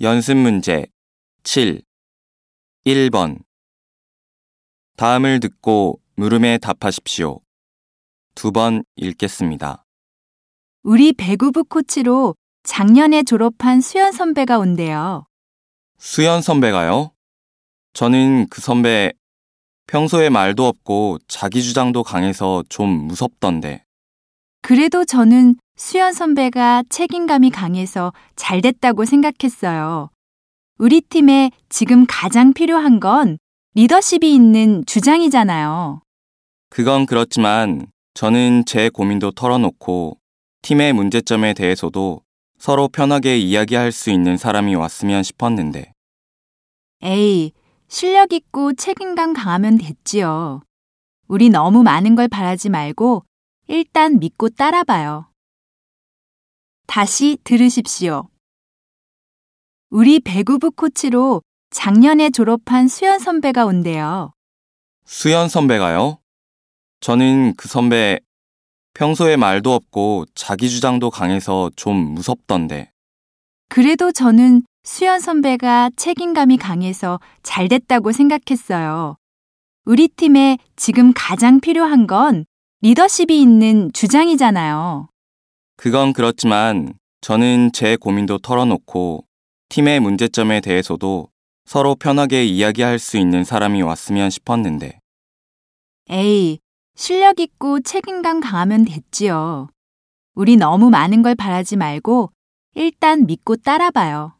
연습 문제 7. 1번. 다음을 듣고 물음에 답하십시오. 두 번 읽겠습니다. 우리 배구부 코치로 작년에 졸업한 수연 선배가 온대요. 수연 선배가요? 저는 그 선배 평소에 말도 없고 자기 주장도 강해서 좀 무섭던데. 그래도 저는 수연 선배가 책임감이 강해서 잘 됐다고 생각했어요. 우리 팀에 지금 가장 필요한 건 리더십이 있는 주장이잖아요. 그건 그렇지만 저는 제 고민도 털어놓고 팀의 문제점에 대해서도 서로 편하게 이야기할 수 있는 사람이 왔으면 싶었는데. 에이, 실력 있고 책임감 강하면 됐지요. 우리 너무 많은 걸 바라지 말고 일단 믿고 따라봐요. 다시 들으십시오. 우리 배구부 코치로 작년에 졸업한 수연 선배가 온대요. 수연 선배가요? 저는 그 선배 평소에 말도 없고 자기 주장도 강해서 좀 무섭던데. 그래도 저는 수연 선배가 책임감이 강해서 잘 됐다고 생각했어요. 우리 팀에 지금 가장 필요한 건 리더십이 있는 주장이잖아요. 그건 그렇지만 저는 제 고민도 털어놓고 팀의 문제점에 대해서도 서로 편하게 이야기할 수 있는 사람이 왔으면 싶었는데. 에이, 실력 있고 책임감 강하면 됐지요. 우리 너무 많은 걸 바라지 말고 일단 믿고 따라봐요.